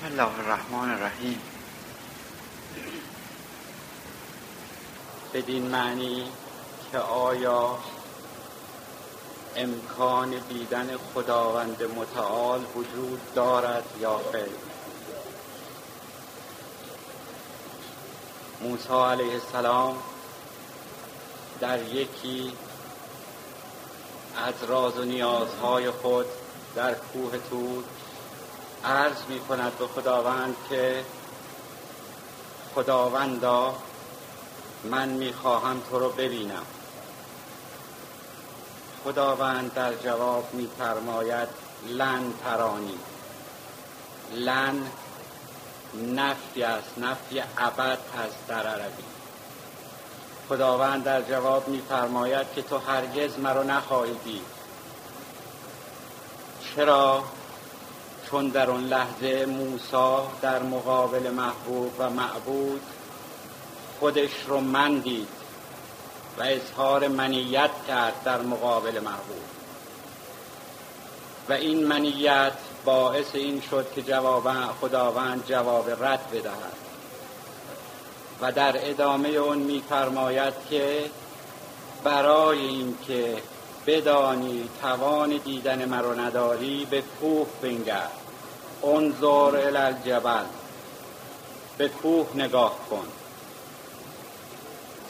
بسم الله الرحمن الرحیم. بدین معنی که آیا امکان دیدن خداوند متعال وجود دارد یا خیر موسی علیه السلام در یکی از راز و نیازهای خود در کوه تور عرض می کند به خداوند که خداوندا من می خواهم تو رو ببینم. خداوند در جواب می فرماید لن ترانی. لن نفی است نفی ابد هست در عربی. خداوند در جواب میفرماید که تو هرگز مرا نخواهی دید. چرا؟ چون در آن لحظه موسی در مقابل محبوب و معبود خودش رو من دید و اظهار منیت کرد در مقابل محبوب و این منیت باعث این شد که جواب خداوند جواب رد بدهد. و در ادامه اون میفرماید که برای اینکه بدانی توان دیدن مرا نداری به کوه بنگر. انظر الالجبل به کوه نگاه کن.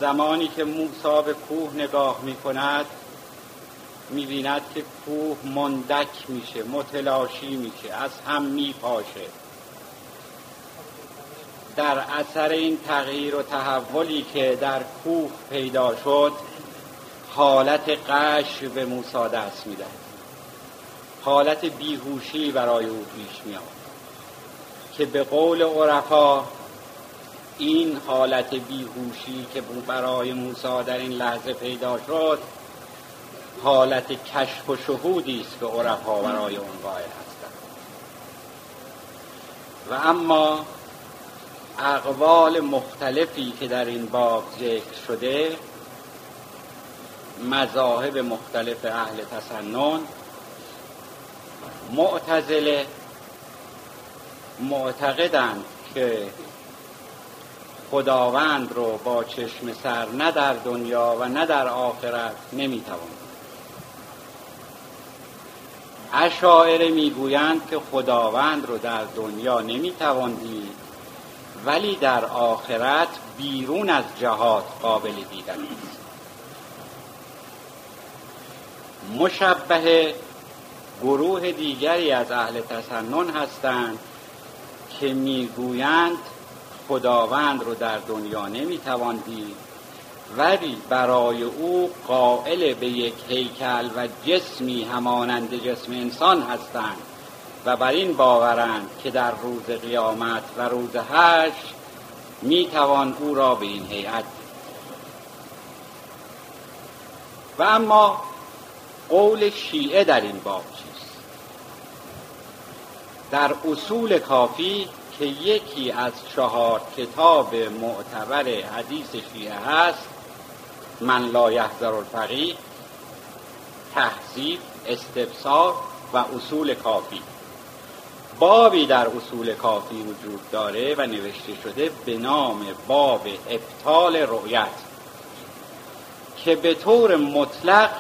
زمانی که موسی به کوه نگاه می کند می بیند که کوه مندک میشه متلاشی میشه از هم می پاشه در اثر این تغییر و تحولی که در کوه پیدا شد حالت قش به موسی دست میده حالت بیهوشی برای او پیش میاد که به قول عرفا این حالت بیهوشی که برای موسی در این لحظه پیدا شد حالت کشف و شهودی است که عرفا برای اون قائل هستند. و اما اقوال مختلفی که در این باب ذکر شده مذاهب مختلف اهل تسنن معتزله معتقدند که خداوند رو با چشم سر نه در دنیا و نه در آخرت نمی‌توان اشاعره می‌گویند که خداوند رو در دنیا نمی‌توان دید ولی در آخرت بیرون از جهات قابل دیدن است. مشبه گروه دیگری از اهل تسنن هستند که می‌گویند خداوند رو در دنیا نمی‌توان دید ولی برای او قائل به یک هیکل و جسمی همانند جسم انسان هستند و بر این باورند که در روز قیامت و روز هشت می‌توان او را به این هیئت و اما قول شیعه در این باب چیست؟ در اصول کافی که یکی از چهار کتاب معتبر حدیث شیعه هست من لا یحذر الفقیه تحذیب استفسار و اصول کافی. بابی در اصول کافی وجود داره و نوشته شده به نام باب ابطال رؤیت که به طور مطلق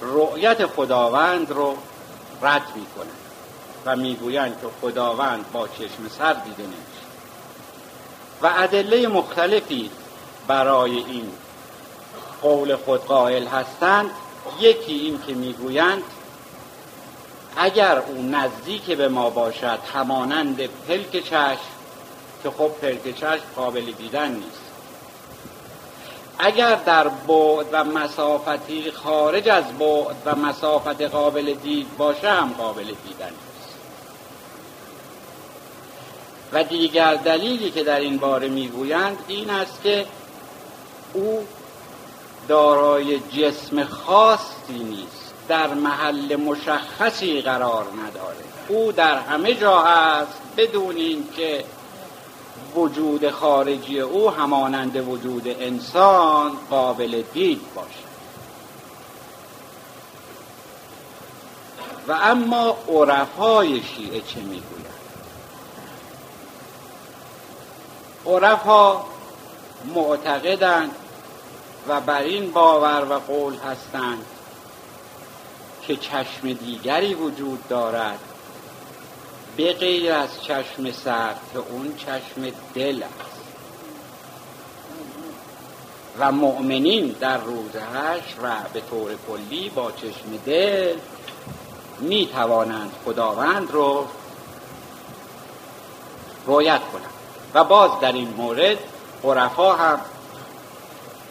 رؤیت خداوند رو رد می‌کنه و می‌گویند که خداوند با چشم سر دیده نمیشه و ادله مختلفی برای این قول خود قائل هستند. یکی این که می‌گویند اگر او نزدیک به ما باشد همانند پلک چشم که خب پلک چشم قابل دیدن نیست. اگر در بعد و مسافتی خارج از بعد و مسافت قابل دید باشه هم قابل دیدن نیست و دیگر دلیلی که در این باره می‌گویند این است که او دارای جسم خاصی نیست در محل مشخصی قرار نداره او در همه جا هست بدون اینکه وجود خارجی او همانند وجود انسان قابل دید باشه و اما عرفای شیعه چه می‌گویند عرفا معتقدند و بر این باور و قول هستند که چشم دیگری وجود دارد به غیر از چشم سر که اون چشم دل است. و مؤمنین در روزهش و به طور کلی با چشم دل می توانند خداوند رو رویت کنند. و باز در این مورد عرفا هم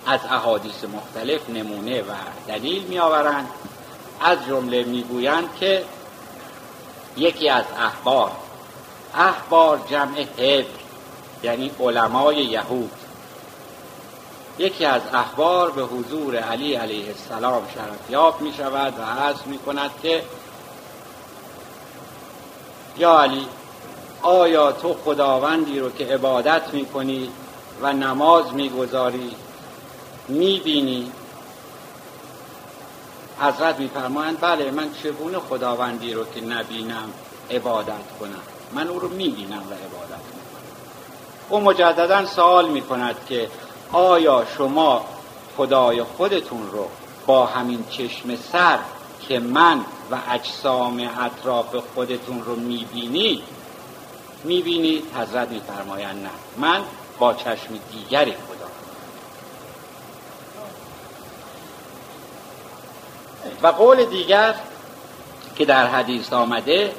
از احادیث مختلف نمونه و دلیل می آورند از جمله می‌گویند که یکی از احبار احبار جمع حبر یعنی علمای یهود. یکی از احبار به حضور علی علیه السلام شرفیاب می شود و عرض می کند که یا علی آیا تو خداوندی رو که عبادت می کنی و نماز می گذاری می بینی حضرت میفرمایند بله من چگونه خداوندی رو که نبینم عبادت کنم؟ من او رو می‌بینم و عبادت می‌کنم. او مجددا سوال می‌کند که آیا شما خدای خودتون رو با همین چشم سر که من و اجسام اطراف خودتون رو می‌بینید می‌بینید حضرت میفرمایند نه من با چشم دیگری خدا و قول دیگر که در حدیث آمده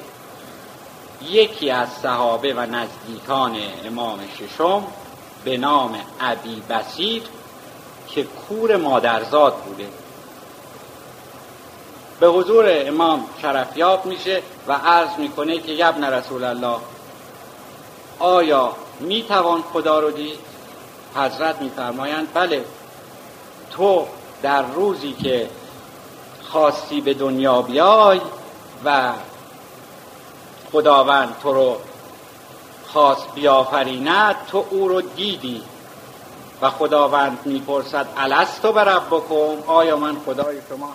یکی از صحابه و نزدیکان امام ششم به نام عبی بسیر که کور مادرزاد بوده. به حضور امام شرفیاب میشه و عرض می‌کنه که یبن رسول الله آیا می‌توان خدا رو دید؟ حضرت میفرمایند بله. تو در روزی که خواستی به دنیا بیای و خداوند تو رو خواست بیافریند تو او رو دیدی و خداوند می‌پرسد الستو برب بکن؟ آیا من خدای شما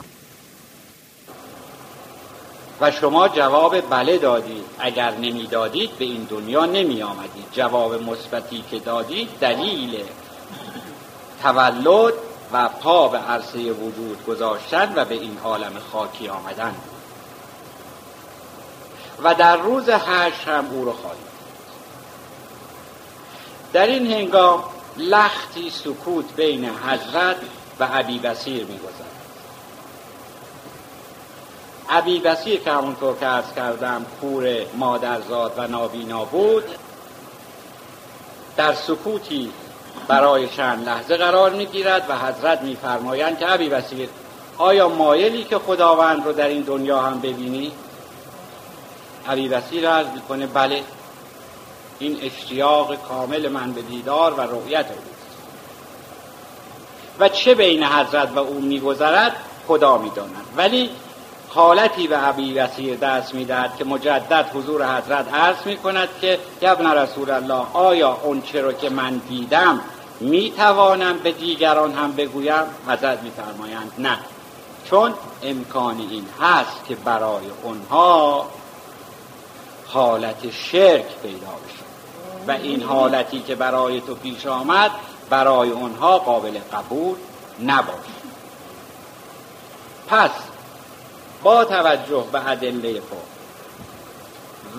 و شما جواب بله دادید. اگر نمی‌دادید به این دنیا نمی آمدید جواب مثبتی که دادید دلیل تولد و پا به عرصه وجود گذاشتن و به این عالم خاکی آمدن. و در روز هشت هم او رو خواهید در این هنگام لختی سکوت بین حضرت و عبی بسیر می گذارد عبی بسیر که همونطور که ارز کردم پور مادرزاد و نابینا بود در سکوتی برای چند لحظه قرار می‌گیرد و حضرت میفرمایند که عبی بسیر آیا مایلی که خداوند رو در این دنیا هم ببینی؟ عبی بسیر عرض می‌کنه بله. این اشتیاق کامل من به دیدار و رؤیت اوست و چه بین حضرت و او میگذرد خدا می‌داند. ولی حالتی به عبی وسیر دست می‌دهد که مجدد حضور حضرت عرض می کند که ابن رسول الله آیا اون چرا که من دیدم می توانم به دیگران هم بگویم؟ حضرت میفرمایند نه. چون امکان این هست که برای اونها حالت شرک پیدا بشه و این حالتی که برای تو پیش آمد برای اونها قابل قبول نباشه. پس با توجه به ادله فوق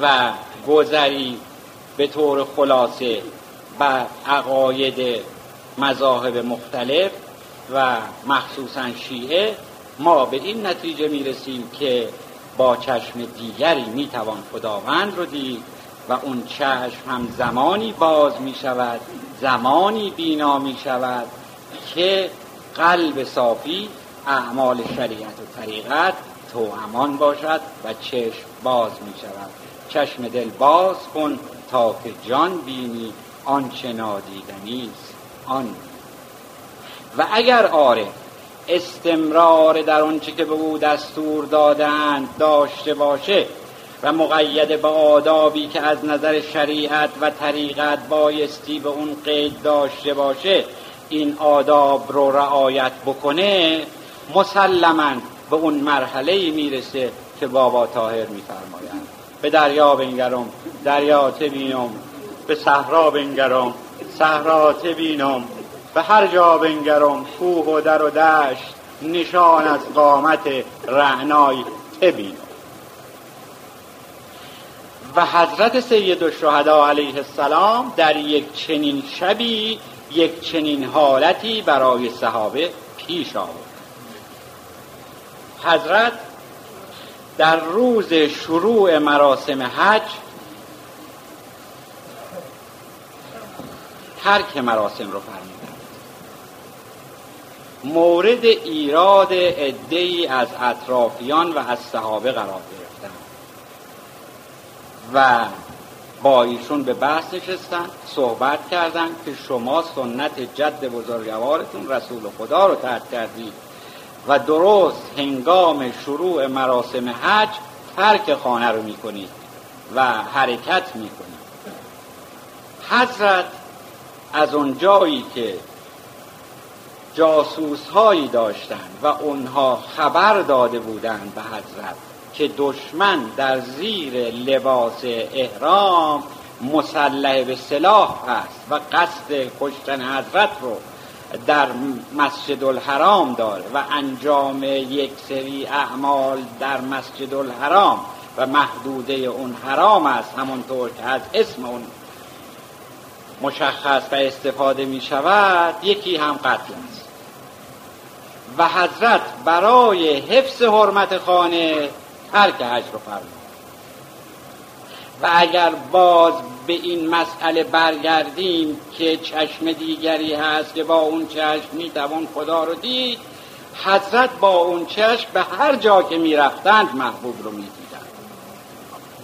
و گذری به طور خلاصه بر عقاید مذاهب مختلف و مخصوصا شیعه ما به این نتیجه می‌رسیم که با چشم دیگری می‌توان خداوند رو دید و اون چشم هم زمانی باز می شود زمانی بینا می شود که قلب صافی اعمال شریعت و طریقت تو امان باشد و چشم باز می شود. چشم دل باز کن تا که جان بینی. آنچه نادیدنی آن. و اگر آره استمرار در آنچه که به او دستور دادند داشته باشه و مقید به آدابی که از نظر شریعت و طریقت بایستی به اون قید داشته باشه این آداب رو رعایت بکنه مسلما به اون مرحله می‌رسه که بابا تاهر میفرمایند. به دریا بنگرم دریا تبینم به صحرا بنگرم صحرات بینم به هر جا بنگرم کوه و در و دشت نشان از قامت رعنای تبینم. و حضرت سید الشهدا علیه السلام در یک چنین شبی یک چنین حالتی برای صحابه پیش آورد. حضرت در روز شروع مراسم حج ترک مراسم رو فرمودند. مورد ایراد عدهای از اطرافیان و از صحابه قرار گرفتن و با ایشون به بحث نشستن صحبت کردن که شما سنت جد بزرگوارتون رسول خدا رو ترک کردید. و درست هنگام شروع مراسم حج ترک خانه رو می‌کنید و حرکت می‌کنید. حضرت از اون جایی که جاسوس هایی داشتند و اونها خبر داده بودند به حضرت که دشمن در زیر لباس احرام مسلح به سلاح است و قصد کشتن حضرت رو در مسجد الحرام داره و انجام یک سری اعمال در مسجد الحرام و محدوده اون حرام است همونطور که از اسم اون مشخص و استفاده می شود یکی هم قتل است. و حضرت برای حفظ حرمت خانه ترک حج رو فرمود. و اگر باز به این مسئله برگردیم که چشم دیگری هست که با اون چشم می‌توان خدا رو دید حضرت با اون چشم به هر جا که می‌رفتند محبوب رو می‌دیدند.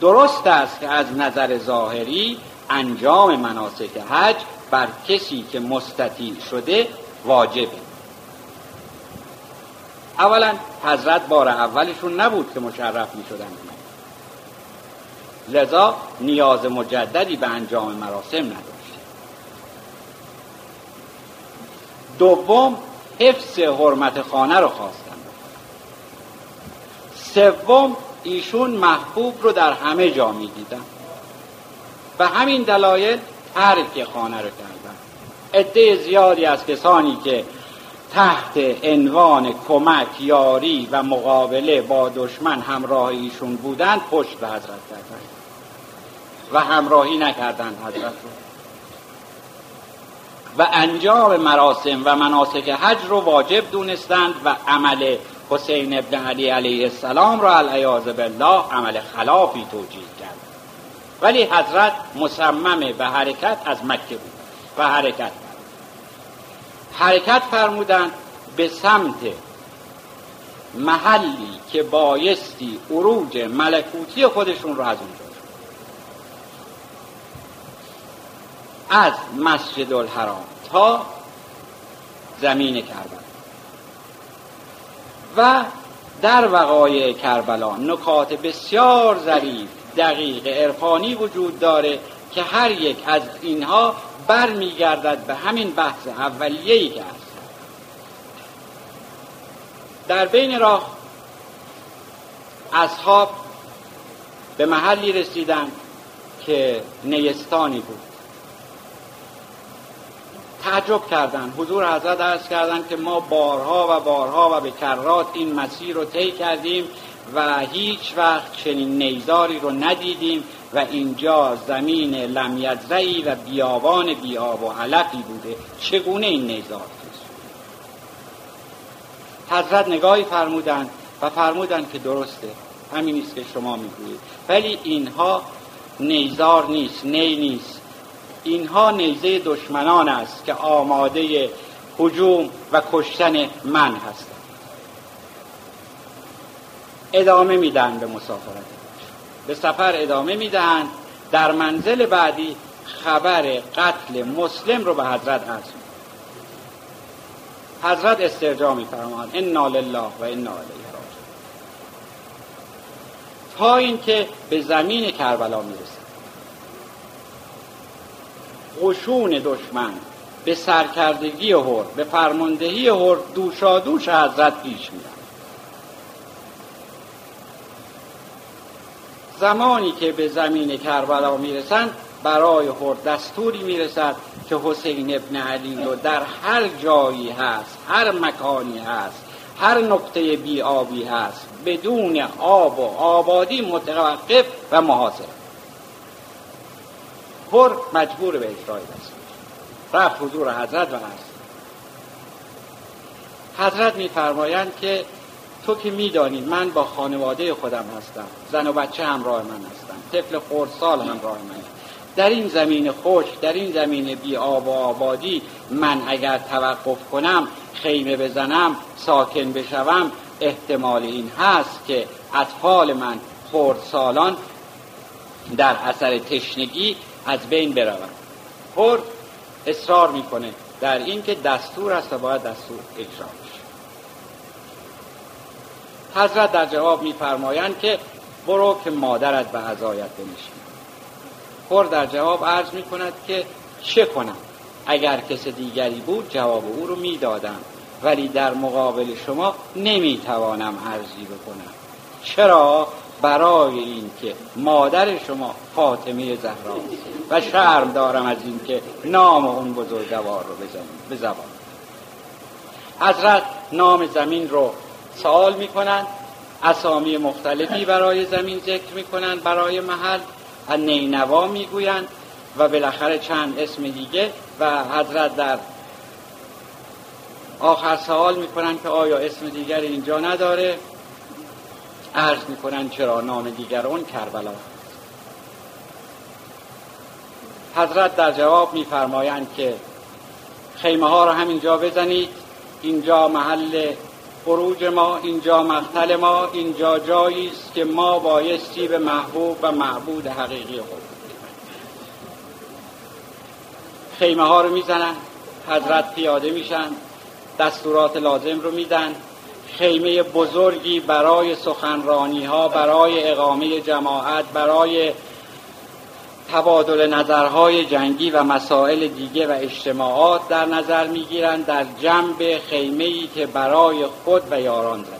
درست است که از نظر ظاهری انجام مناسک حج بر کسی که مستطیع شده واجبه. اولا حضرت بار اولشون نبود که مشرف می شدن لذا نیاز مجددی به انجام مراسم نداشت. دوم حفظ حرمت خانه رو خواستن سوم ایشون محبوب رو در همه جا می دیدن و همین دلایل ترک خانه رو کردن. عده زیادی از کسانی که تحت عنوان کمک یاری و مقابله با دشمن همراه ایشون بودند پشت به حضرت کردند. و همراهی نکردند حضرت رو. و انجام مراسم و مناسک حج رو واجب دونستند و عمل حسین ابن علی علیه السلام را العیاذ بالله عمل خلافی توجیه کرد. ولی حضرت مصمم به حرکت از مکه بود و حرکت حرکت فرمودند به سمت محلی که بایستی عروج ملکوتی خودشون رو از اونجا از مسجد الحرام تا زمین کربلا. و در وقایع کربلا نکات بسیار ظریف دقیق عرفانی وجود داره که هر یک از اینها برمیگردد به همین بحث اولیه‌ای که هست. در بین راه اصحاب به محلی رسیدن که نیستانی بود. تعجب کردند حضور حضرت ارز کردند که ما بارها و بارها و به کرات این مسیر رو طی کردیم و هیچ وقت چنین نیزاری رو ندیدیم و اینجا زمین لمیزرعی و بیابان بیاب و علفی بوده. چگونه این نیزار حضرت نگاهی فرمودند و فرمودند که درسته همین است که شما می‌گویید. ولی اینها نیزار نیست نی نیست. اینها نیزه دشمنان است که آماده حجوم و کشتن من هستند. ادامه میدن به مسافرت به سفر ادامه میدن. در منزل بعدی خبر قتل مسلم رو به حضرت عرض حضرت استرجاع میفرمایند انا لله و انا الیه راجعون. تا اینکه به زمین کربلا می‌رسه. قشون دشمن به سرکردگی هر به فرماندهی هر دوشادوش حضرت پیش میرن زمانی که به زمین کربلا می‌رسند برای هر دستوری می‌رسد که حسین ابن علی رو در هر جایی هست هر مکانی هست هر نقطه بی آبی هست بدون آب و آبادی متوقف و محاصره هر مجبور به اجرای دست رفت حضور حضرت و هست حضرت میفرمایند که تو که میدانی من با خانواده خودم هستم. زن و بچه همراه من هستم طفل خردسال همراه من. در این زمین خوش در این زمین بی آب و آبادی من اگر توقف کنم خیمه بزنم ساکن بشوم احتمال این هست که اطفال من خردسالان در اثر تشنگی از بین بروند خرد اصرار می‌کنه در این که دستور است و باید دستور اجرا بشه. حضرت در جواب میفرمایند که برو که مادرت به عزایت بنشین. خور در جواب عرض می کند که چه کنم؟ اگر کس دیگری بود جواب او رو می‌دادم ولی در مقابل شما نمی‌توانم عرضی بکنم. چرا؟ برای اینکه مادر شما فاطمه زهرا و شرم دارم از اینکه نام اون بزرگوار رو به زبان حضرت نام زمین رو سوال می‌کنند اسامی مختلفی برای زمین ذکر می‌کنند برای محل از نینوا می‌گویند و بالاخره چند اسم دیگه و حضرت در آخر سوال می‌کنن که آیا اسم دیگر اینجا نداره؟ عرض می‌کنن چرا نام دیگر اون کربلا. حضرت در جواب میفرمایند که خیمه ها رو همینجا بزنید اینجا محل خروج ما اینجا مقتل ما اینجا جایی است که ما بایستی به محبوب و معبود حقیقی خود خیمه ها رو می‌زنن حضرت پیاده میشن دستورات لازم رو میدن. خیمه بزرگی برای سخنرانی ها برای اقامه جماعت برای تبادل نظرهای جنگی و مسائل دیگه و اجتماعات در نظر می‌گیرند در جنب خیمه ای که برای خود و یاران زده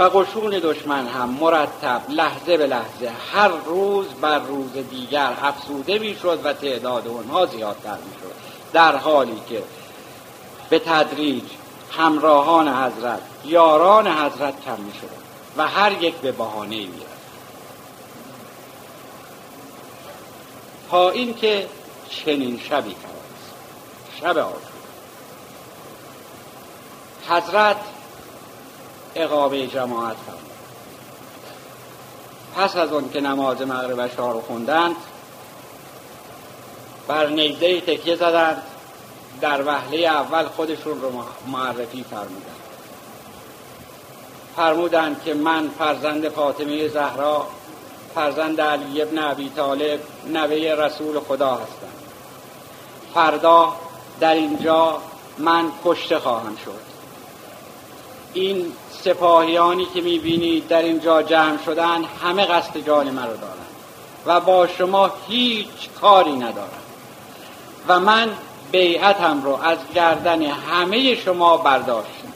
و قشون دشمن هم مرتب لحظه به لحظه هر روز بر روز دیگر افسوده می‌شد و تعداد اونها زیادتر می‌شد. در حالی که به تدریج همراهان حضرت یاران حضرت کم می شدن و هر یک به بهانه می تا اینکه چنین شبی کرد شب آشور حضرت اقامه جماعت فرمود پس از اون که نماز مغرب شاه رو خوندند بر نیزه تکیه زدند در وهله اول خودشون رو معرفی فرمودن فرمودند که من فرزند فاطمه زهرا فرزند علی ابن ابی طالب نوه رسول خدا هستم. فردا در اینجا من کشته خواهم شد. این سپاهیانی که می‌بینید در اینجا جمع شدن همه قصد جان من رو دارند و با شما هیچ کاری ندارم و من بیعتم رو از گردن همه شما برداشتم.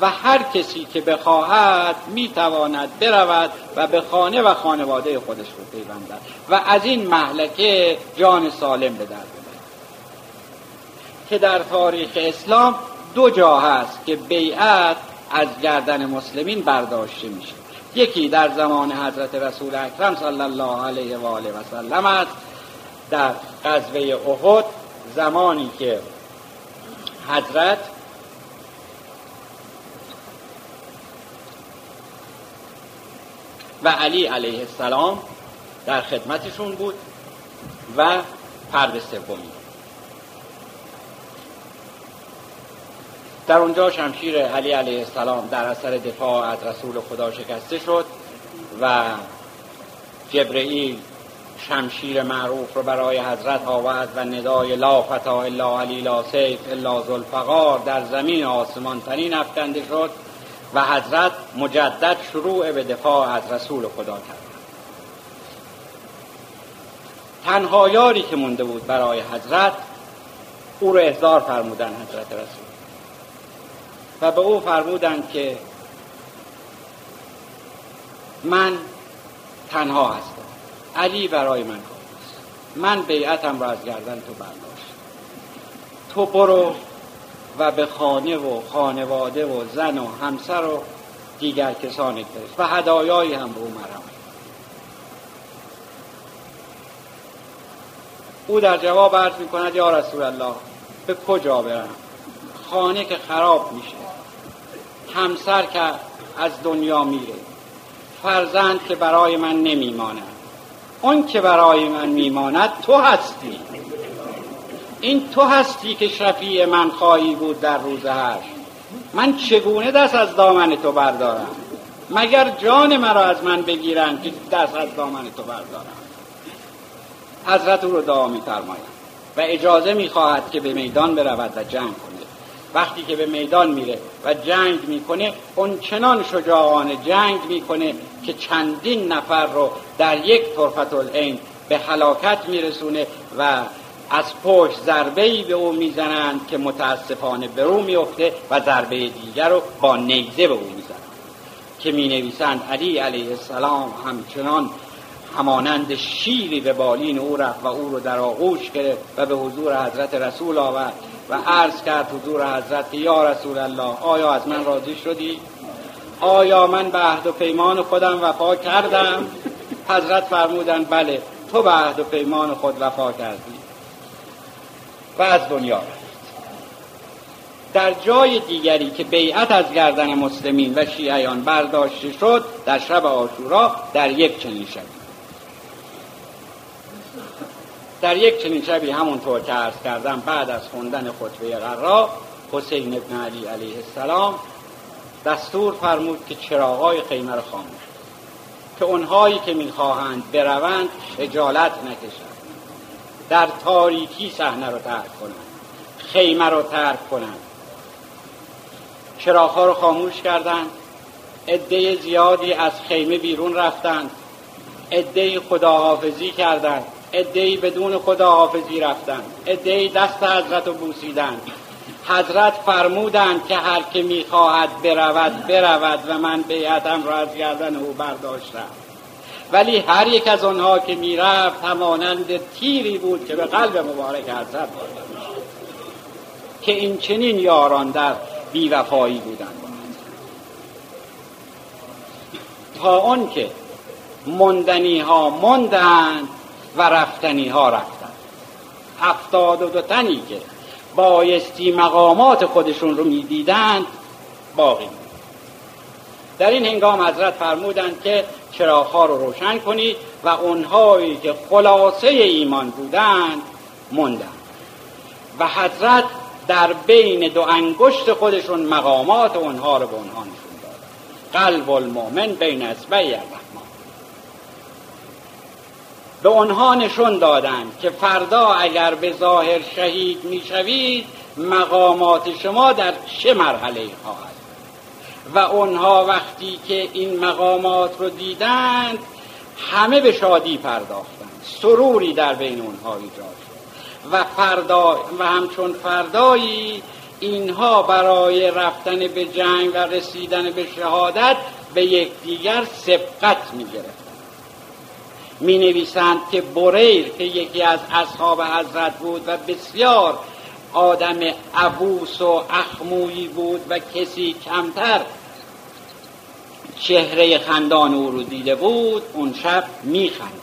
و هر کسی که بخواهد می‌تواند برود و به خانه و خانواده خودش رو پیوندد و از این محلکه جان سالم به در که در تاریخ اسلام دو جا هست که بیعت از گردن مسلمین برداشته میشه. یکی در زمان حضرت رسول اکرم صلی الله علیه و آله و سلم است. در غزوه احد زمانی که حضرت و علی علیه السلام در خدمتشون بود و فرد سومی. در اونجا شمشیر علی علیه السلام در اثر دفاع از رسول خدا شکسته شد و جبرئیل شمشیر معروف رو برای حضرت آورد و ندای لا فتا الا علی لا سیف الا زلفقار در زمین آسمان ترین افکنده شد و حضرت مجدد شروع به دفاع از رسول خدا کرد. تنها یاری که مونده بود برای حضرت او رو احضار فرمودن حضرت رسول. و به او فرمودند که من تنها هستم. علی برای من کافی من بیعتم را از گردن تو برداشت تو برو و به خانه و خانواده و زن و همسر و دیگر کسانت برس و هدایایی هم به او مرم. او در جواب عرض می کند یا رسول الله به کجا برم؟ خانه که خراب میشه. همسر که از دنیا میره. فرزند که برای من نمیماند. اون که برای من میماند تو هستی. این تو هستی که شفیع من خواهی بود در روز هر من چگونه دست از دامن تو بردارم؟ مگر جان مرا از من بگیرن که دست از دامن تو بردارم؟ حضرت او رو دعا میفرماید و اجازه می‌خواهد که به میدان برود و جنگ کنه وقتی که به میدان میره و جنگ می‌کنه اون چنان شجاعانه جنگ می‌کنه که چندین نفر رو در یک طرفت العین به حلاکت میرسونه و از پشت ضربه به او می‌زنند که متاسفانه به او میفته و ضربه دیگر رو با نیزه به او می‌زنند. که می نویسند علی علیه السلام همچنان همانند شیری به بالین او رفت و او رو در آغوش گرفت و به حضور حضرت رسول آورد. و عرض کرد حضور حضرت یا رسول الله آیا از من راضی شدی؟ آیا من به عهد و پیمان خودم وفا کردم؟ حضرت فرمودند بله تو به عهد و پیمان خود وفا کردی و از دنیا در جای دیگری که بیعت از گردن مسلمین و شیعیان برداشته شد در شب آشورا در یک چنین شبی در یک چنین شبی همونطور که عرض کردم بعد از خوندن خطبه قرا حسین ابن علی علیه السلام دستور فرمود که چراغای خیمه را خاموش که اونهایی که می‌خواهند بروند خجالت نکشند در تاریکی صحنه رو ترک کنند خیمه رو ترک کنند. چراغها رو خاموش کردند عده زیادی از خیمه بیرون رفتند عده خداحافظی کردند. ادهی بدون خداحافظی رفتند ادهی دست حضرت رو بوسیدند حضرت فرمودند که هر که می‌خواهد برود برود و من بیعتم را از گردن او برداشتم. ولی هر یک از آنها که می‌رفت همانند تیری بود که به قلب مبارک حضرت که این چنین یاران در بیوفایی بودند. تا آن که مندنی ها مندند و رفتنی ها رفتن. هفتاد و دو تنی که بایستی مقامات خودشون رو می‌دیدند باقی در این هنگام حضرت فرمودند که چراغها رو روشن کنید و اونهایی که خلاصه ایمان بودند موندند و حضرت در بین دو انگشت خودشون مقامات اونها رو به اونها نشون داد. قلب المؤمن بین اصبعی به آنها نشون دادند که فردا اگر به ظاهر شهید می‌شوید مقامات شما در چه مرحله خواهد؟ و آنها وقتی که این مقامات رو دیدند همه به شادی پرداختند سروری در بین اونها ایجاد شد. و فردا و همچون فردایی اینها برای رفتن به جنگ و رسیدن به شهادت به یکدیگر سبقت می می نویسند که بریر که یکی از اصحاب حضرت بود و بسیار آدم عبوس و اخمویی بود و کسی کمتر چهره خندان او رو دیده بود اون شب میخند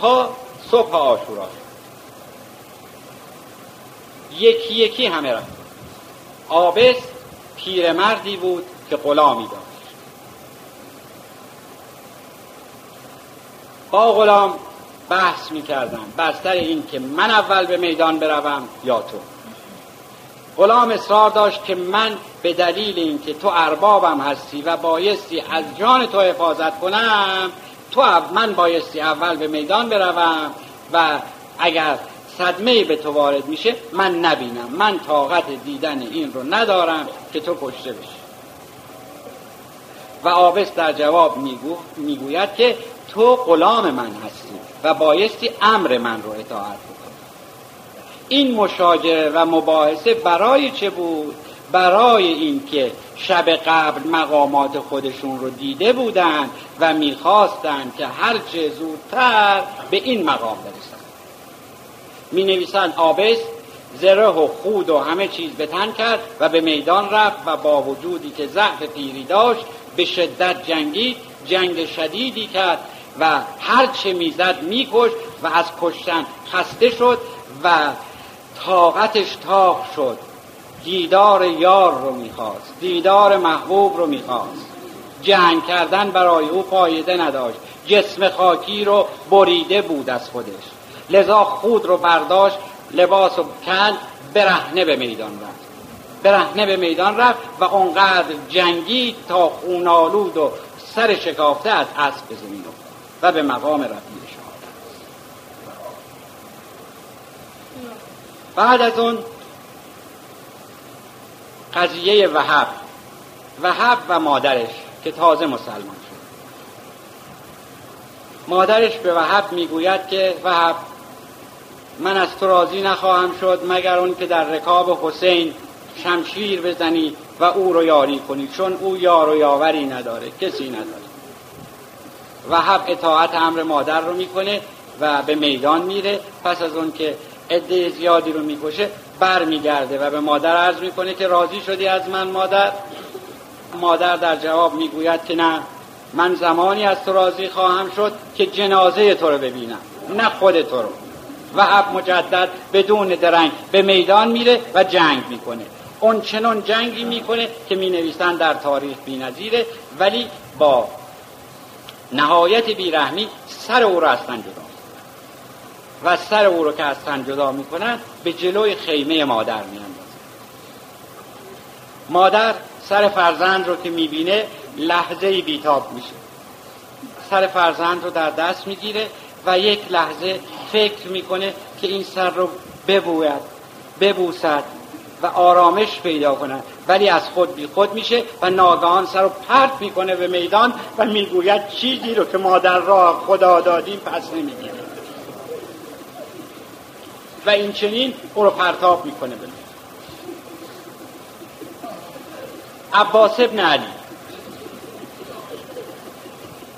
تا صبح آشورا یکی یکی همه رفت آبس پیرمردی بود که غلامی داشت. با غلام بحث می‌کردم. بر سر این که من اول به میدان بروم یا تو. غلام اصرار داشت که من به دلیل اینکه تو اربابم هستی و بایستی از جان تو حفاظت کنم تو من بایستی اول به میدان بروم و اگر صدمه به تو وارد میشه من نبینم. من طاقت دیدن این رو ندارم که تو کشته بشی. و آبس در جواب میگو می‌گوید که تو غلام من هستی و بایستی امر من رو اطاعت بکنی. این مشاجره و مباحثه برای چه بود؟ برای اینکه شب قبل مقامات خودشون رو دیده بودند و می‌خواستند که هرچه زودتر به این مقام برسند می نویسند آبس زره و خود و همه چیز به تن کرد و به میدان رفت و با وجودی که ضعف پیری داشت به شدت جنگید جنگ شدیدی کرد و هر چه می‌زد میکش و از کشتن خسته شد و طاقتش تاق شد. دیدار یار رو می‌خواست دیدار محبوب رو می‌خواست. جنگ کردن برای او فایده نداشت. جسم خاکی رو بریده بود از خودش. لذا خود رو برداشت لباس و کند برهنه به میدان رفت. برهنه به میدان رفت و اونقدر جنگید تا خونالود و سر شکافته از اسب به زمین و به مقام رفیع شهادت. بعد از اون قضیه وحب. وحب و مادرش که تازه مسلمان شد. مادرش به وحب می‌گوید که وحب من از تو راضی نخواهم شد مگر اون که در رکاب حسین شمشیر بزنی و او رو یاری کنی چون او یار و یاوری نداره کسی نداره. وحب اطاعت امر مادر رو می‌کنه و به میدان میره. پس از اون که عده زیادی رو می‌کشه بر میگرده و به مادر عرض می‌کنه که راضی شدی از من مادر؟ مادر در جواب می‌گوید که نه من زمانی از تو راضی خواهم شد که جنازه تو رو ببینم نه خود تو رو. و حب مجدد بدون درنگ به میدان میره و جنگ می‌کنه. اون چنون جنگی می‌کنه که می نویسن در تاریخ بی نظیره ولی با نهایت بیرحمی سر او را از تن جدا و سر او رو که از تن جدا می‌کنن به جلوی خیمه مادر میاندازن مادر سر فرزند رو که می‌بینه لحظه بیتاب میشه. سر فرزند رو در دست می‌گیره و یک لحظه فکر می‌کنه که این سر رو ببوید ببوسد. و آرامش پیدا کنه ولی از خود بی خود میشه و ناگهان سر رو پرت می‌کنه به میدان و می‌گوید چیزی رو که مادر را خدا دادیم پس نمی‌گیره و این چنین او رو پرتاب می‌کنه به عباس ابن علی.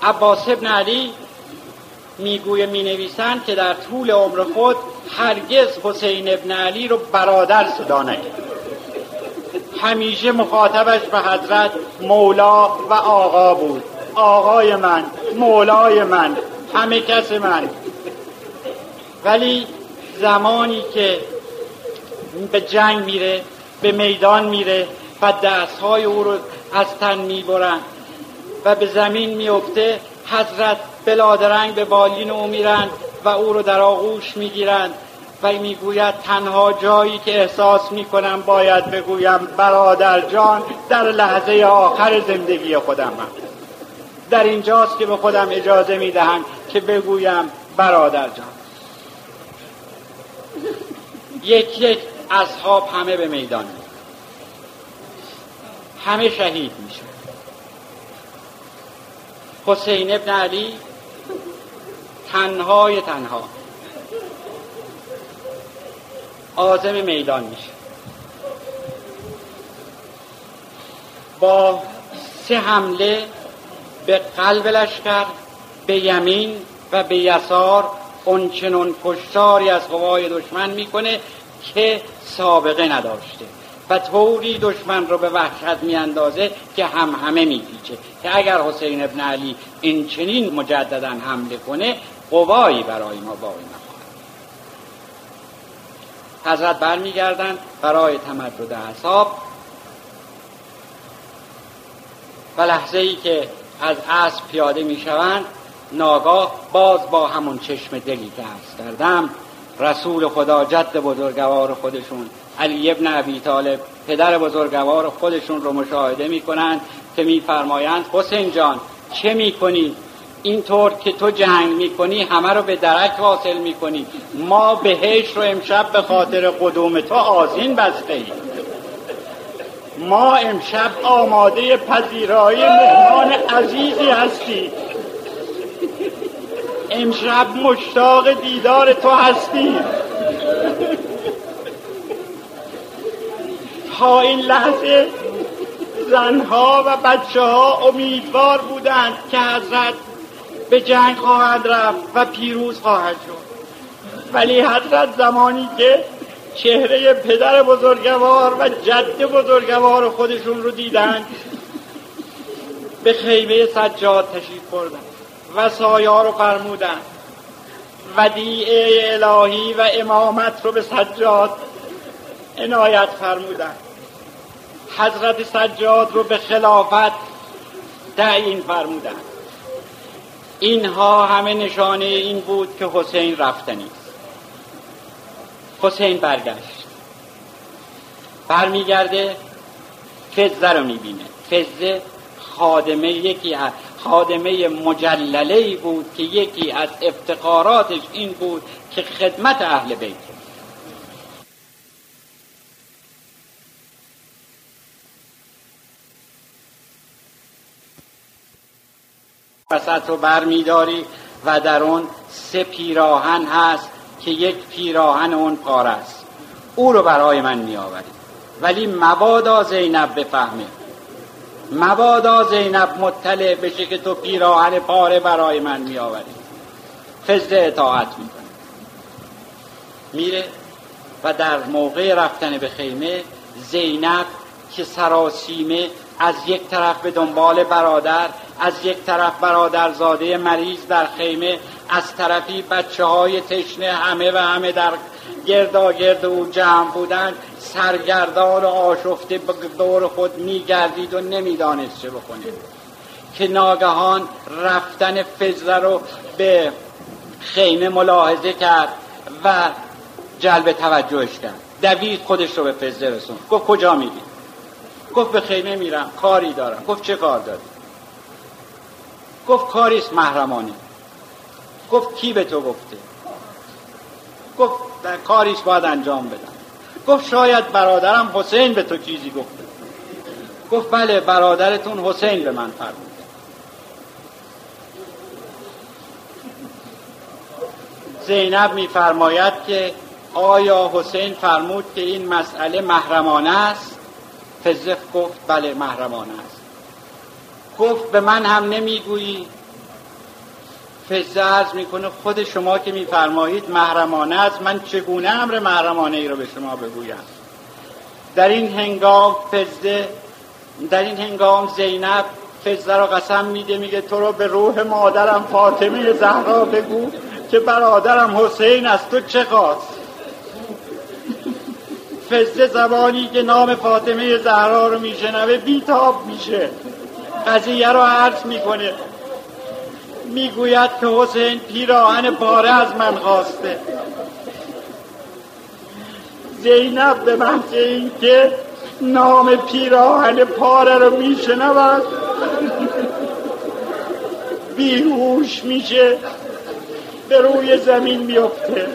عباس ابن علی می‌گویه می نویسند که در طول عمر خود هرگز حسین ابن علی رو برادر صدا نکرد. همیشه مخاطبش به حضرت مولا و آقا بود. آقای من مولای من همه کس من. ولی زمانی که به جنگ میره به میدان میره و دستهای او رو از تن می‌برن و به زمین میفته حضرت بلادرنگ به بالین او میرند و او رو در آغوش می‌گیرند و می‌گوید تنها جایی که احساس می‌کنم باید بگویم برادر جان در لحظه آخر زندگی خودم هم. در اینجاست که به خودم اجازه می‌دهم که بگویم برادر جان. یک یک اصحاب همه به میدان همه شهید میشه حسین ابن علی تنهای تنها. آزم میدان میشه. با سه حمله به قلب لشکر به یمین و به یسار اونچنون کشتاری از قوای دشمن می‌کنه که سابقه نداشته و طوری دشمن رو به وحشت میاندازه که هم همه میپیچه. که اگر حسین ابن علی این چنین مجددا حمله کنه قوایی برای ما باقی نخواهد. حضرت برمیگردند برای تمدد حساب و لحظه ای که از اسب پیاده می‌شوند ناگاه باز با همون چشم دلی که عرض کردم رسول خدا جد بزرگوار خودشون علی ابن ابی طالب پدر بزرگوار خودشون رو مشاهده می‌کنند که میفرمایند حسین جان چه می‌کنی؟ اینطور که تو جنگ می‌کنی همه رو به درک واصل می‌کنی. ما بهش رو امشب به خاطر قدوم تو آزین بسته ایم. ما امشب آماده پذیرای مهمان عزیزی هستیم. امشب مشتاق دیدار تو هستیم. تا این لحظه زنها و بچه ها امیدوار بودند که حضرت به جنگ خواهد رفت و پیروز خواهد شد. ولی حضرت زمانی که چهره پدر بزرگوار و جد بزرگوار خودشون رو دیدند به خیمه سجاد تشریف بردن و سایا رو فرمودن. ودیعه الهی و امامت رو به سجاد عنایت فرمودن. حضرت سجاد رو به خلافت تعیین فرمودن. اینها همه نشانه این بود که حسین رفتنی حسین برگشت. برمیگرده فزه رو می‌بینه. فزه خادمه یکی از خادمه مجلله بود که یکی از افتخاراتش این بود که خدمت اهل بیت وسط رو بر میداری و در اون سه پیراهن هست که یک پیراهن اون پار است. او رو برای من میآوری ولی مبادا زینب بفهمه. مبادا زینب مطلع بشه که تو پیراهن پاره برای من میآوری فزده اطاعت می‌کنه میره و در موقع رفتن به خیمه زینب که سراسیمه از یک طرف به دنبال برادر از یک طرف برادرزاده مریض در خیمه از طرفی بچه های تشنه همه و همه در گردا گرد او جمع بودند سرگردان و آشفته دور خود میگردید و نمی‌دانست چه بکنه. که ناگهان رفتن فزره رو به خیمه ملاحظه کرد و جلب توجهش کرد. دوید خودش رو به فزره رسون گفت کجا میری؟ گفت به خیمه میرم. کاری دارم. گفت چه کار داری؟ گفت کاریست محرمانه. گفت کی به تو گفته؟ گفت کاریش باید انجام بدم. گفت شاید برادرم حسین به تو چیزی گفته. گفت بله برادرتون حسین به من فرموده زینب میفرماید که آیا حسین فرمود که این مسئله محرمانه است؟ فزف گفت بله محرمانه است. گفت به من هم نمی‌گویی. فزه می‌کنه خود شما که میفرمایید محرمانه است من چگونه امر محرمانه ای رو به شما بگویم؟ در این هنگام فزه در این هنگام زینب فزه رو قسم میده میگه تو رو به روح مادرم فاطمه زهرا بگو که برادرم حسین از تو چه خواست؟ فزه زبانی که نام فاطمه زهرا رو میشنوه بیتاب میشه. قضیه رو عرض می‌کنه. می‌گوید که حسین پیراهن پاره از من خواسته. زینب به من این که نام پیراهن پاره رو میشنود. بیهوش میشه. به روی زمین میفته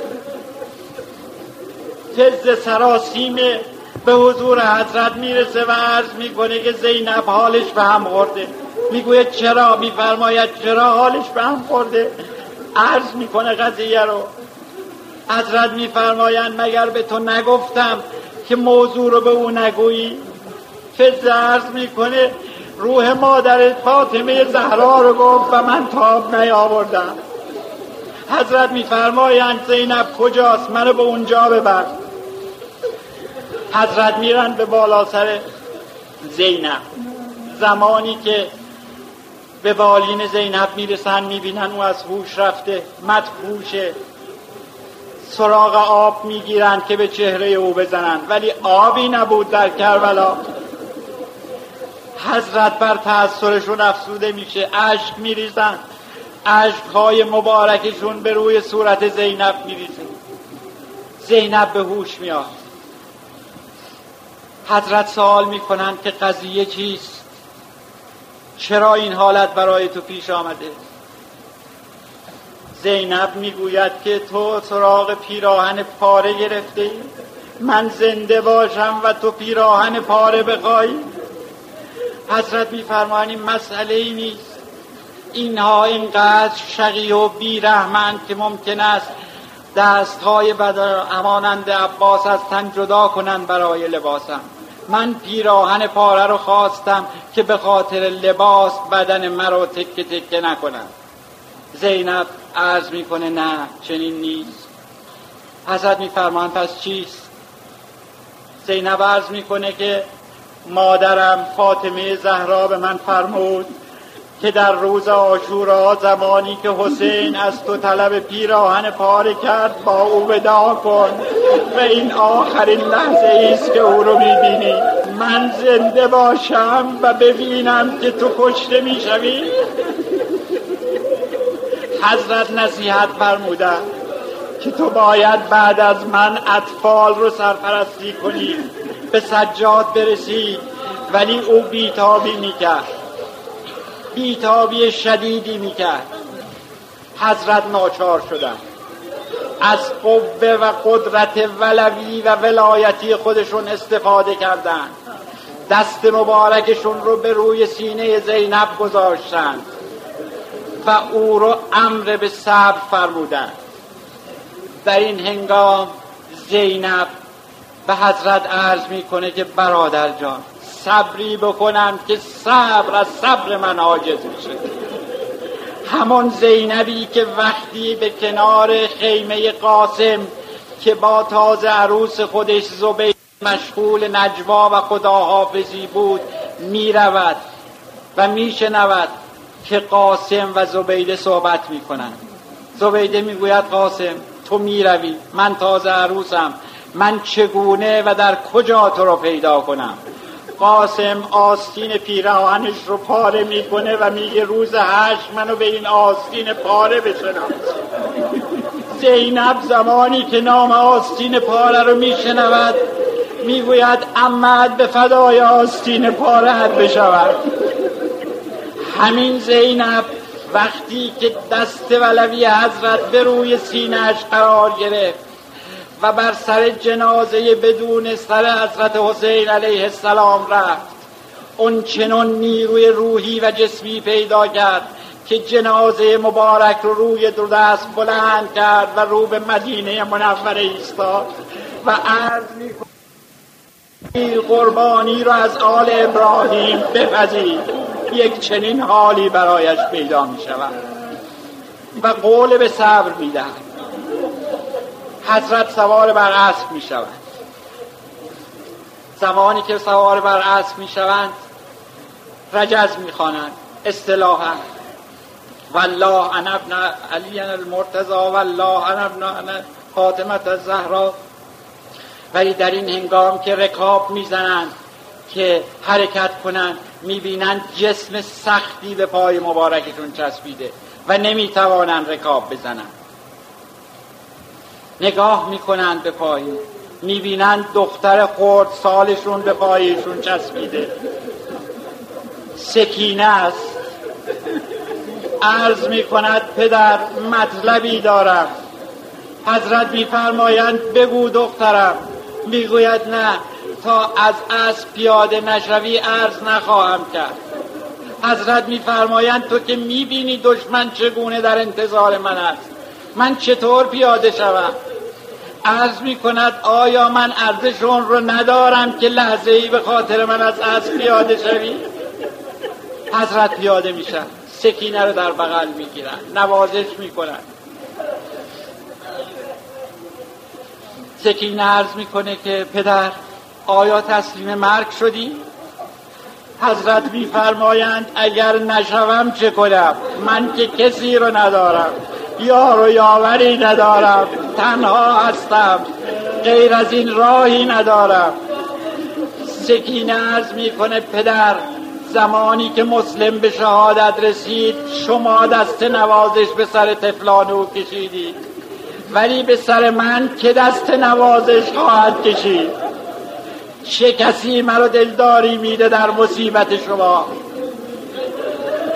تز سراسیمه به حضور حضرت می‌رسه و عرض می‌کنه که زینب حالش به هم خورده. می‌گوید چرا؟ میفرماید چرا حالش به هم خورده؟ عرض می‌کنه قضیه رو. حضرت میفرمایند مگر به تو نگفتم که موضوع رو به او نگویی؟ فز عرض می‌کنه روح مادر فاطمه زهرا رو گفت و من تاب نیاوردم. حضرت میفرمایند زینب کجاست؟ منو به اونجا ببر. حضرت میرن به بالا سر زینب. زمانی که به بالین زینب می‌رسن می‌بینن او از هوش رفته مدهوشه سراغ آب می‌گیرن که به چهره او بزنن. ولی آبی نبود در کربلا. حضرت بر تأثیرشون افسوده میشه. اشک میریزن. های مبارکشون به روی صورت زینب میریزه زینب به هوش میاد. حضرت سوال می‌کنن که قضیه چیست؟ چرا این حالت برای تو پیش آمده؟ زینب می‌گوید که تو سراغ پیراهن پاره گرفته ای من زنده باشم و تو پیراهن پاره بخوای؟ حضرت میفرمایند این مسئله ای نیست. اینها اینقدر شقی و بیرحمند که ممکن است دستهای بدر امانند عباس از تن جدا کنند برای لباسم. من پیراهن پاره رو خواستم که به خاطر لباس بدن مرا تکه تکه نکنم. زینب عرض می‌کنه نه چنین نیست. حضرت میفرمان پس چیست؟ زینب عرض می‌کنه که مادرم فاطمه زهرا به من فرمود که در روز آشورا زمانی که حسین از تو طلب پیراهن پاره کرد با او ودا کن و این آخرین لحظه است که او رو می‌بینی. من زنده باشم و ببینم که تو کشته می‌شوی. حضرت نصیحت فرمودن که تو باید بعد از من اطفال رو سرپرستی کنی. به سجاد برسی ولی او بیتابی می‌کرد. بیتابی شدیدی می‌کرد. حضرت ناچار شدن. از قوه و قدرت ولوی و ولایتی خودشون استفاده کردند دست مبارکشون رو به روی سینه زینب گذاشتند و او رو امر به صبر فرمودند در این هنگام زینب به حضرت عرض می‌کنه که برادر جان صبری بکنم که صبر از صبر من عاجز میشه. همون زینبی که وقتی به کنار خیمه قاسم که با تازه عروس خودش زبید مشغول نجوا و خداحافظی بود می‌رود و میشنود که قاسم و زبیده صحبت می‌کنند. زبیده می‌گوید قاسم تو می‌روی من تازه عروسم من چگونه و در کجا تو رو پیدا کنم؟ قاسم آستین پیراهنش رو پاره می‌کنه و میگه روز هشت منو به این آستین پاره بشنم زینب زمانی که نام آستین پاره رو میشنود می‌گوید امد به فدای آستین پاره بشود. همین زینب وقتی که دست ولوی حضرت به روی سینهش قرار گرفت و بر سر جنازه بدون سر حضرت حسین علیه السلام رفت. اون چنون نیروی روحی و جسمی پیدا کرد که جنازه مبارک رو روی دو دست بلند کرد و رو به مدینه منوره ایستاد و عرض می‌کنه قربانی رو از آل ابراهیم بپذیر یک چنین حالی برایش پیدا می شود و قول به صبر می حضرت سوار بر اسب می شود. زمانی که سوار بر اسب می شوند رجز می خوانند اصطلاحا. والله انا ابن علی المرتضا والله انا ابن فاطمه الزهرا. ولی در این هنگام که رکاب می‌زنند که حرکت کنند می‌بینند جسم سختی به پای مبارکشون چسبیده و نمی‌توانند رکاب بزنند. نگاه می‌کنند به پایین. می‌بینند دختر خورد سالشون به پایشون چسبیده. سکینه است. عرض می‌کند پدر مطلبی دارم. حضرت میفرمایند بگو دخترم. می‌گوید نه تا از اسب پیاده نشوی عرض نخواهم کرد. حضرت میفرمایند تو که می‌بینی دشمن چگونه در انتظار من است؟ من چطور پیاده شوم؟ عرض می کند آیا من ارزشون رو ندارم که لحظه ای به خاطر من از اسب پیاده شوی؟ حضرت پیاده میشن سکینه رو در بغل می‌گیرن نوازش می‌کنن سکینه عرض می‌کنه که پدر آیا تسلیم مرگ شدی؟ حضرت میفرمایند اگر نشوم چه کنم؟ من که کسی رو ندارم. یار و یاوری ندارم تنها هستم غیر از این راهی ندارم. سکینه عرض می‌کنه پدر زمانی که مسلم به شهادت رسید شما دست نوازش به سر تفلان او کشیدید. ولی به سر من که دست نوازش خواهد کشید. چه کسی مرا دلداری میده در مصیبت شما؟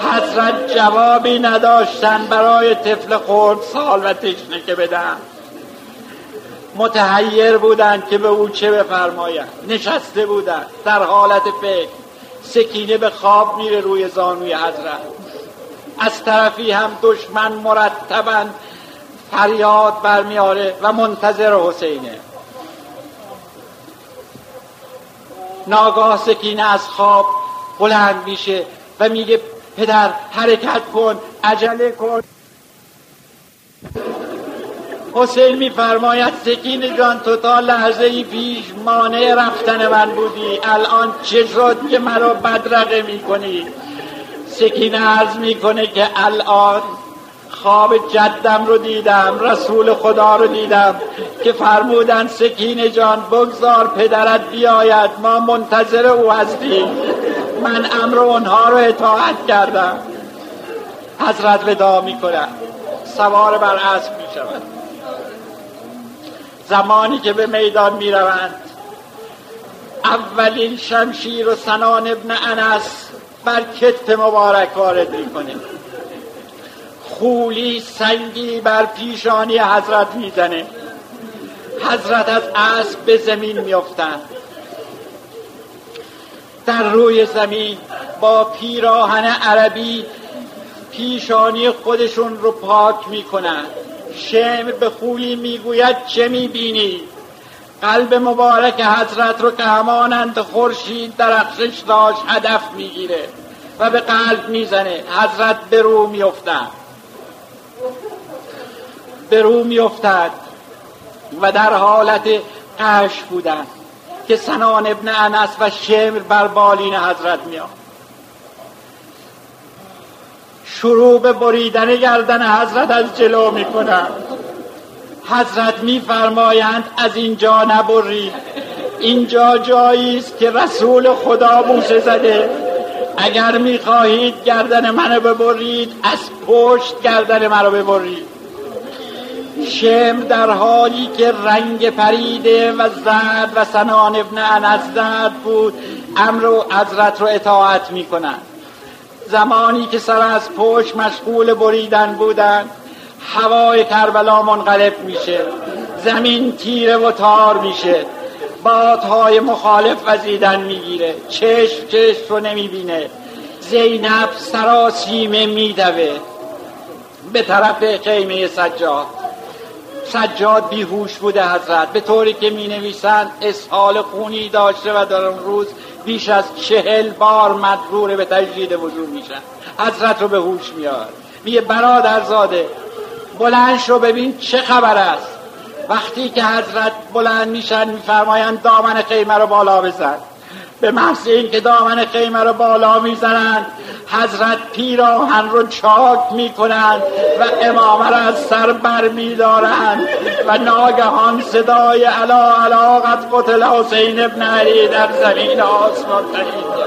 حضرت جوابی نداشتن برای طفل خورد سال و تشنه که بدن. متحیر بودند که به او چه بفرمایند نشسته بودند در حالت فکر. سکینه به خواب میره روی زانوی حضرت. از طرفی هم دشمن مرتبا فریاد برمیاره و منتظر حسینه. ناگاه سکینه از خواب بلند میشه و میگه پدر حرکت کن عجله کن. حسین میفرماید سکین جان تو تا لحظه ای پیش مانع رفتن من بودی. الان چه شد که مرا بدرقه می‌کنی؟ سکینه عرض می‌کنه که الان خواب جدم رو دیدم رسول خدا رو دیدم که فرمودن سکین جان بگذار پدرت بیاید ما منتظر او هستیم. من امر اونها رو اطاعت کردم. حضرت ودا می‌کنن سوار بر اسب می‌شود. زمانی که به میدان می‌روند اولین شمشیر و سنان ابن انس بر کتف مبارک وارد می‌کنه خولی سنگی بر پیشانی حضرت می‌زنه. حضرت از اسب به زمین میافتند. در روی زمین با پیراهن عربی پیشانی خودشون رو پاک می‌کنند شمر به خولی می‌گوید چه می‌بینی؟ قلب مبارک حضرت رو که همانند خورشید درخشش داشت هدف می‌گیره و به قلب می‌زنه. حضرت به رو میفتن به رو میافتد و در حالت قش بودن. که سنان ابن انس و شمر بر بالین حضرت میاد. شروع به بریدن گردن حضرت از جلو می‌کنند حضرت میفرمایند از اینجا نبرید اینجا جایی است که رسول خدا بوسه زده. اگر می‌خواهید گردن منو ببرید از پشت گردن منو ببرید. شم در حالی که رنگ پریده و زرد و سنان ابن انس زرد بود امر و حضرت رو اطاعت می‌کنند. زمانی که سر از پشت مشغول بریدن بودند هوای کربلا منقلب میشه زمین تیره و تار میشه بادهای مخالف وزیدن می‌گیره چشم چشم رو نمی‌بینه زینب سراسیمه میدوه. به طرف خیمه سجاد. سجاد بیهوش بوده حضرت. به طوری که می نویسند اسحال خونی داشته و در اون روز بیش از چهل بار مدرور به تجدید وجود میشن حضرت رو به هوش میاد. میگه برادر زاده بلند شو ببین چه خبر است. وقتی که حضرت بلند میشن میفرمایند دامن خیمه رو بالا بزن. به محض اینکه دامن خیمه رو بالا می‌زنند حضرت پیراهن رو چاک می‌کنند و امامه را از سر بر میدارند و ناگهان صدای علا علاقت قتل حسین ابن علی در زمین آسمان تنید